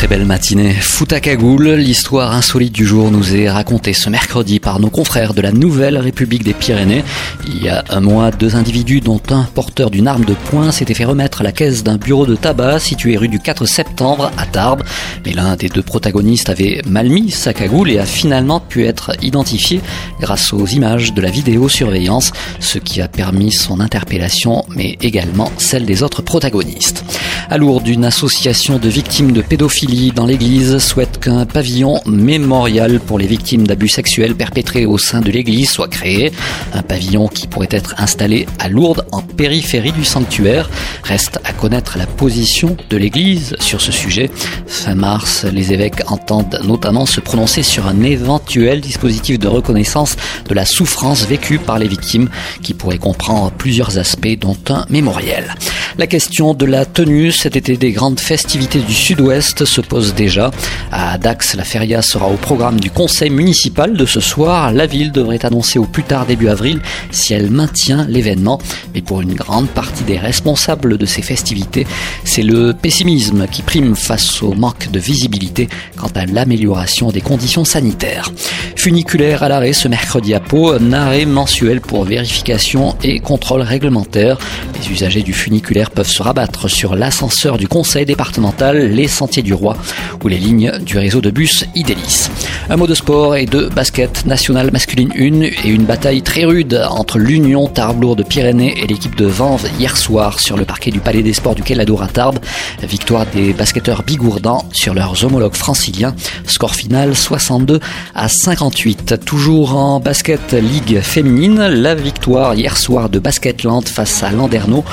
très belle matinée. Cagoule, l'histoire insolite du jour nous est racontée ce mercredi par nos confrères de la Nouvelle République des Pyrénées. Il y a un mois, deux individus dont un porteur d'une arme de poing s'était fait remettre la caisse d'un bureau de tabac situé rue du 4 septembre à Tarbes. Mais l'un des deux protagonistes avait mal mis sa cagoule et a finalement pu être identifié grâce aux images de la vidéosurveillance, ce qui a permis son interpellation mais également celle des autres protagonistes. À Lourdes, une association de victimes de pédophilie dans l'église souhaite qu'un pavillon mémorial pour les victimes d'abus sexuels perpétrés au sein de l'église soit créé. Un pavillon qui pourrait être installé à Lourdes en périphérie du sanctuaire. Reste à connaître la position de l'église sur ce sujet. Fin mars, les évêques entendent notamment se prononcer sur un éventuel dispositif de reconnaissance de la souffrance vécue par les victimes qui pourrait comprendre plusieurs aspects dont un mémoriel. La question de la tenue cet été des grandes festivités du Sud-Ouest se pose déjà. À Dax, la feria sera au programme du conseil municipal de ce soir. La ville devrait annoncer au plus tard début avril si elle maintient l'événement. Mais pour une grande partie des responsables de ces festivités, c'est le pessimisme qui prime face au manque de visibilité quant à l'amélioration des conditions sanitaires. Funiculaire à l'arrêt ce mercredi à Pau, un arrêt mensuel pour vérification et contrôle réglementaire. Les usagers du funiculaire peuvent se rabattre sur l'ascenseur du conseil départemental, les sentiers du roi ou les lignes du réseau de bus Idélis. Un mot de sport et de basket nationale masculine 1 et une bataille très rude entre l'Union Tarbes de Pyrénées et l'équipe de Vanves hier soir sur le parquet du Palais des Sports du Quai-Ladour à Tarbes. Victoire des basketteurs bigourdans sur leurs homologues franciliens. Score final 62 à 58. Toujours en basket ligue féminine, la victoire hier soir de Basketland face à Landerneau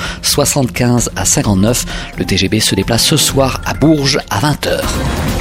75 à 59. Le TGB se déplace ce soir à Bourges à 20h.